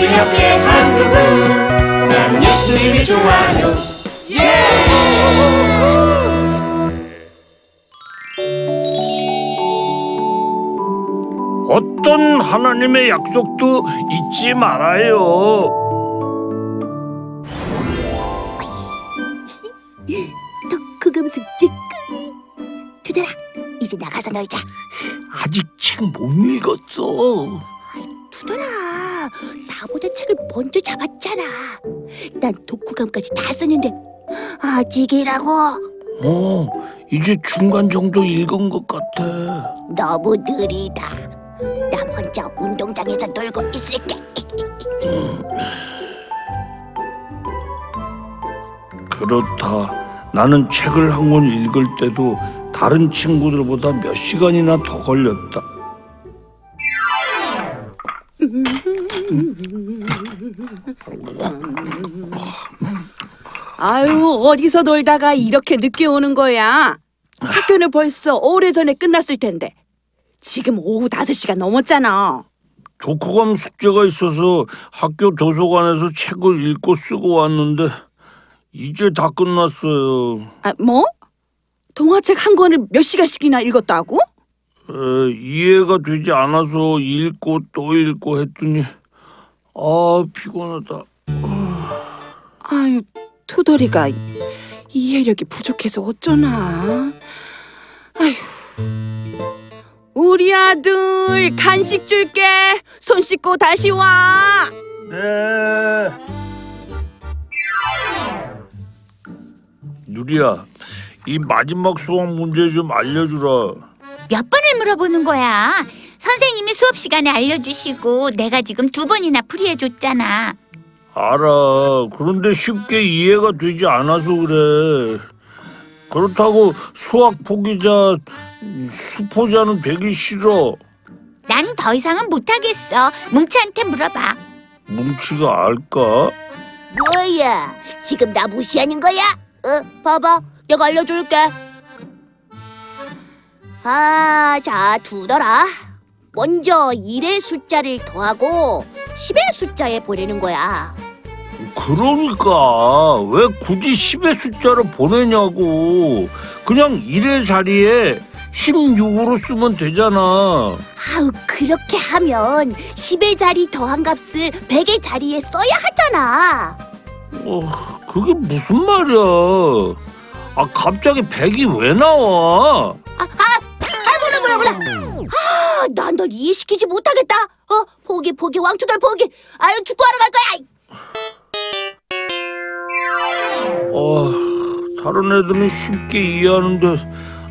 기억해 한국은 나는 예수님이 좋아요 어떤 하나님의 약속도 잊지 말아요. 독후금 숙제 끝. 두달아, 이제 나가서 놀자. 아직 책 못 읽었어. 나보다 책을 먼저 잡았잖아. 난 독후감까지 다 썼는데 아직이라고. 어, 이제 중간 정도 읽은 것 같아. 너무 느리다. 나 먼저 운동장에서 놀고 있을게. 그렇다. 나는 책을 한 권 읽을 때도 다른 친구들보다 몇 시간이나 더 걸렸다. 아유, 어디서 놀다가 이렇게 늦게 오는 거야? 학교는 벌써 오래전에 끝났을 텐데. 지금 오후 5시가 넘었잖아. 독후감 숙제가 있어서 학교 도서관에서 책을 읽고 쓰고 왔는데 이제 다 끝났어요. 아, 뭐? 동화책 한 권을 몇 시간씩이나 읽었다고? 에, 이해가 되지 않아서 읽고 또 읽고 했더니 아 피곤하다. 아유, 투덜이가 이해력이 부족해서 어쩌나. 아휴. 우리 아들 간식 줄게. 손 씻고 다시 와. 네. 누리야, 이 마지막 수학 문제 좀 알려주라. 몇 번을 물어보는 거야? 선생님이 수업 시간에 알려주시고 내가 지금 두 번이나 풀이해줬잖아. 알아. 그런데 쉽게 이해가 되지 않아서 그래. 그렇다고 수학 포기자, 수포자는 되기 싫어. 난 더 이상은 못하겠어. 뭉치한테 물어봐. 뭉치가 알까? 뭐야? 지금 나 무시하는 거야? 어, 봐봐. 내가 알려줄게. 아, 자, 두더라. 먼저 1의 숫자를 더하고 10의 숫자에 보내는 거야. 그러니까 왜 굳이 10의 숫자를 보내냐고. 그냥 1의 자리에 16으로 쓰면 되잖아. 아우, 그렇게 하면 10의 자리 더한 값을 100의 자리에 써야 하잖아. 어, 그게 무슨 말이야? 아, 갑자기 100이 왜 나와? 아, 몰라, 몰라, 몰라. 아, 난 널 이해시키지 못하겠다. 어, 포기, 포기, 왕투덜 포기. 아유, 축구하러 갈 거야. 어, 다른 애들은 쉽게 이해하는데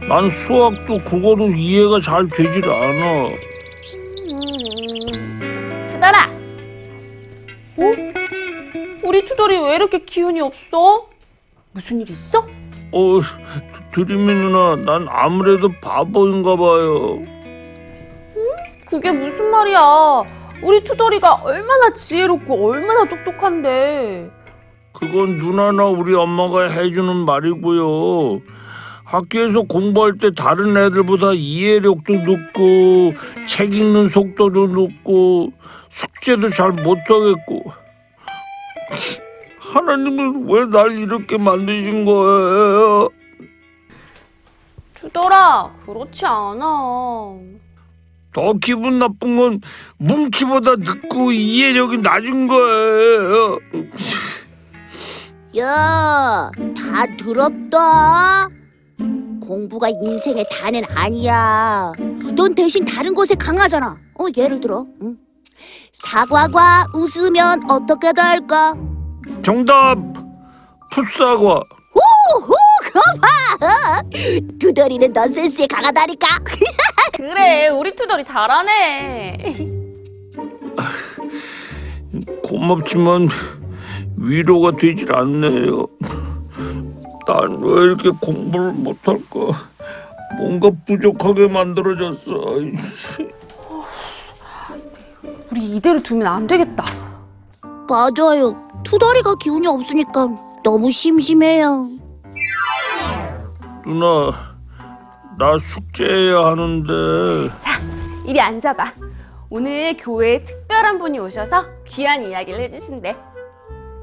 난 수학도 국어도 이해가 잘 되질 않아. 투달아. 어? 우리 투덜이 왜 이렇게 기운이 없어? 무슨 일 있어? 어, 드림이 누나, 난 아무래도 바보인가 봐요. 그게 무슨 말이야? 우리 투덜이가 얼마나 지혜롭고 얼마나 똑똑한데. 그건 누나나 우리 엄마가 해주는 말이고요. 학교에서 공부할 때 다른 애들보다 이해력도 높고 책 읽는 속도도 높고 숙제도 잘 못하겠고 하나님은 왜 날 이렇게 만드신 거예요? 투덜아, 그렇지 않아. 더 기분 나쁜 건 뭉치보다 늦고 이해력이 낮은 거예요. 야, 다 더럽다. 공부가 인생의 다는 아니야. 넌 대신 다른 것에 강하잖아. 어, 예를 들어, 응? 사과가 웃으면 어떻게 될까? 정답 풋사과. 오호, 그거 봐. 두더리는 넌센스에 강하다니까. 그래, 우리 투덜이 잘하네. 고맙지만 위로가 되질 않네요. 난 왜 이렇게 공부를 못할까? 뭔가 부족하게 만들어졌어. 우리 이대로 두면 안 되겠다. 맞아요. 투더리가 기운이 없으니까 너무 심심해요. 누나, 나 숙제해야 하는데 이리 앉아봐. 오늘 교회에 특별한 분이 오셔서 귀한 이야기를 해주신대.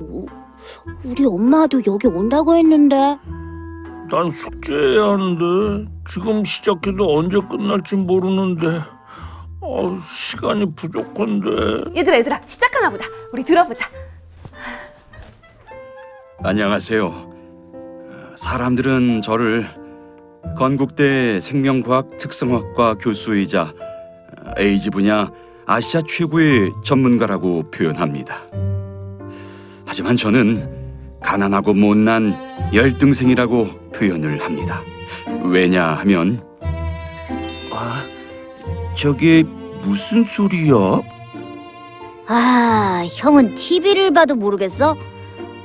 우리 엄마도 여기 온다고 했는데. 난 숙제해야 하는데 지금 시작해도 언제 끝날지 모르는데 어, 시간이 부족한데 얘들아 얘들아 시작하나 보다. 우리 들어보자. 안녕하세요. 어, 사람들은 저를 건국대 생명과학 특성학과 교수이자 어, 에이즈 분야 아시아 최고의 전문가라고 표현합니다. 하지만 저는 가난하고 못난 열등생이라고 표현을 합니다. 왜냐하면 아, 저게 무슨 소리야? 아, 형은 TV를 봐도 모르겠어?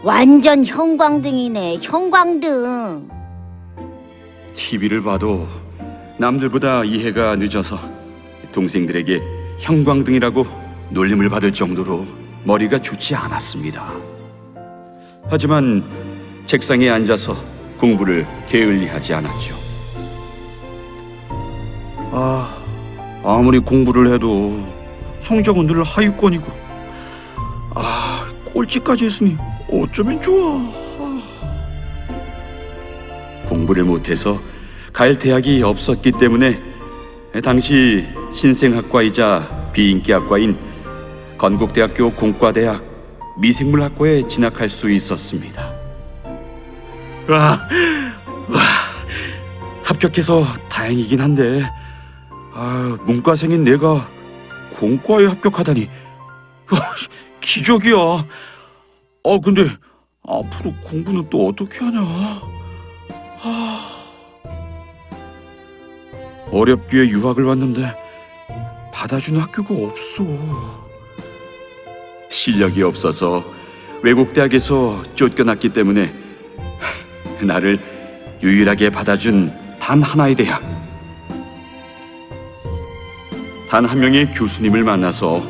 완전 형광등이네, 형광등. TV를 봐도 남들보다 이해가 늦어서 동생들에게 형광등이라고 놀림을 받을 정도로 머리가 좋지 않았습니다. 하지만 책상에 앉아서 공부를 게을리하지 않았죠. 아, 아무리 공부를 해도 성적은 늘 하위권이고, 아, 꼴찌까지 했으니 어쩌면 좋아. 공부를 못해서 갈 대학이 없었기 때문에 당시 신생학과이자 비인기학과인 건국대학교 공과대학 미생물학과에 진학할 수 있었습니다. 와, 와, 합격해서 다행이긴 한데, 아, 문과생인 내가 공과에 합격하다니, 와, 기적이야. 어, 근데 앞으로 공부는 또 어떻게 하냐? 어렵게 유학을 왔는데 받아주는 학교가 없어. 실력이 없어서 외국 대학에서 쫓겨났기 때문에 나를 유일하게 받아준 단 하나의 대학. 단 한 명의 교수님을 만나서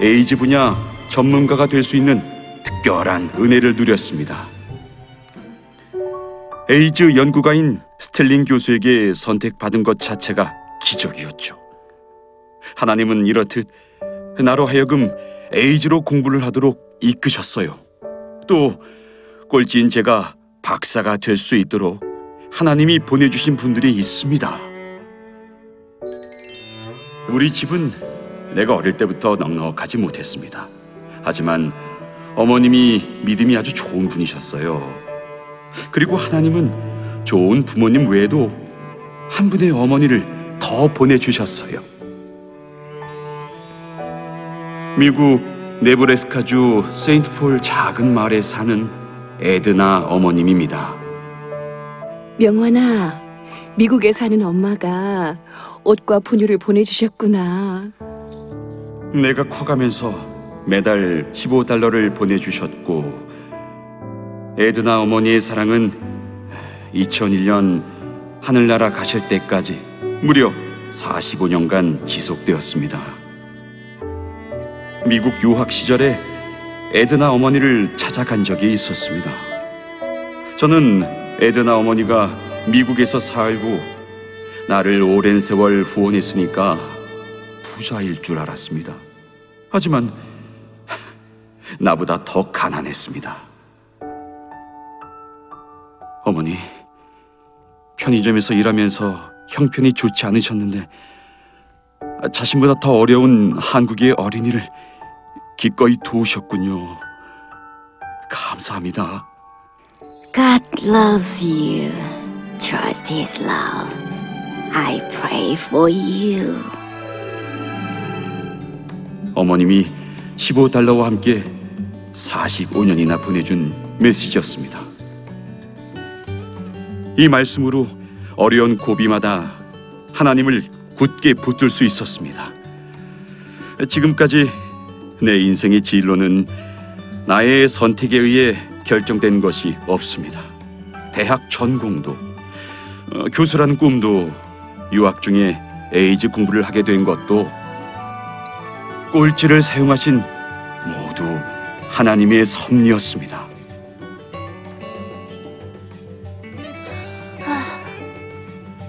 에이즈 분야 전문가가 될 수 있는 특별한 은혜를 누렸습니다. 에이즈 연구가인 스텔링 교수에게 선택받은 것 자체가 기적이었죠. 하나님은 이렇듯 나로 하여금 에이즈로 공부를 하도록 이끄셨어요. 또 꼴찌인 제가 박사가 될 수 있도록 하나님이 보내주신 분들이 있습니다. 우리 집은 내가 어릴 때부터 넉넉하지 못했습니다. 하지만 어머님이 믿음이 아주 좋은 분이셨어요. 그리고 하나님은 좋은 부모님 외에도 한 분의 어머니를 더 보내주셨어요. 미국 네브래스카주 세인트폴 작은 마을에 사는 에드나 어머님입니다. 명환아, 미국에 사는 엄마가 옷과 분유를 보내주셨구나. 내가 커가면서 매달 15달러를 보내주셨고 에드나 어머니의 사랑은 2001년 하늘나라 가실 때까지 무려 45년간 지속되었습니다. 미국 유학 시절에 에드나 어머니를 찾아간 적이 있었습니다. 저는 에드나 어머니가 미국에서 살고 나를 오랜 세월 후원했으니까 부자일 줄 알았습니다. 하지만 나보다 더 가난했습니다. 어머니, 편의점에서 일하면서 형편이 좋지 않으셨는데 자신보다 더 어려운 한국의 어린이를 기꺼이 도우셨군요. 감사합니다. God loves you. Trust His love. I pray for you. 어머님이 15달러와 함께 45년이나 보내준 메시지였습니다. 이 말씀으로 어려운 고비마다 하나님을 굳게 붙들 수 있었습니다. 지금까지 내 인생의 진로는 나의 선택에 의해 결정된 것이 없습니다. 대학 전공도, 어, 교수라는 꿈도, 유학 중에 에이즈 공부를 하게 된 것도 꼴찌를 사용하신 모두 하나님의 섭리였습니다.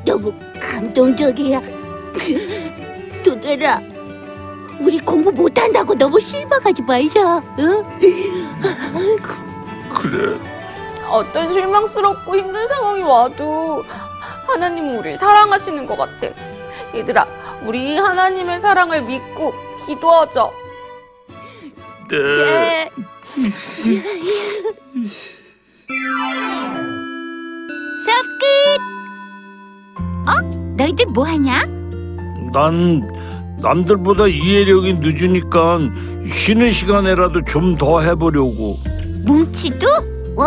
너무 감동적이야. 도들아, 우리 공부 못한다고 너무 실망하지 말자. 어? 그래. 어떤 실망스럽고 힘든 상황이 와도 하나님은 우리를 사랑하시는 것 같아. 얘들아, 우리 하나님의 사랑을 믿고 기도하자. 네. 수업 끝. 어? 너희들 뭐 하냐? 난 남들보다 이해력이 늦으니까 쉬는 시간에라도 좀 더 해보려고. 뭉치도? 어,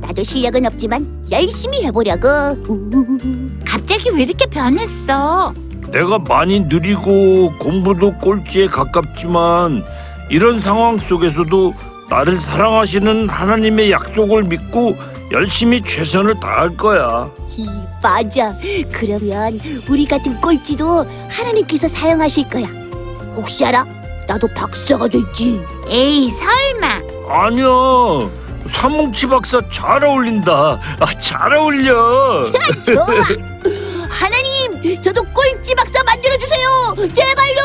나도 실력은 없지만 열심히 해보려고. 갑자기 왜 이렇게 변했어? 내가 많이 느리고 공부도 꼴찌에 가깝지만 이런 상황 속에서도 나를 사랑하시는 하나님의 약속을 믿고 열심히 최선을 다할 거야. 히, 맞아. 그러면 우리 같은 꼴찌도 하나님께서 사용하실 거야. 혹시 알아? 나도 박사가 될지. 에이 설마. 아니야. 사뭉치 박사 잘 어울린다. 아, 잘 어울려. 좋아. 하나님, 저도 꼴찌 박사 만들어 주세요. 제발요.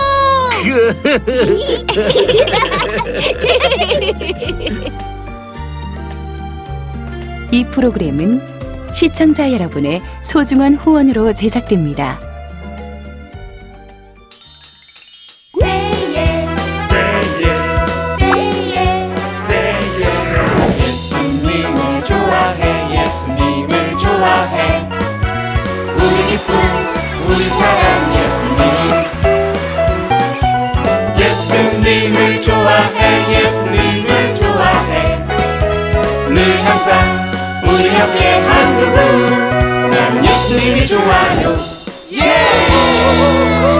이 프로그램은 시청자 여러분의 소중한 후원으로 제작됩니다. 예수님을 좋아해 예수님을 좋아해. 우리 기쁨 우리 사랑 예수님. 예수님을 좋아해 예수님을 좋아해. 늘 항상 우리 옆에 한 그분 나는 예수님이 좋아요. 예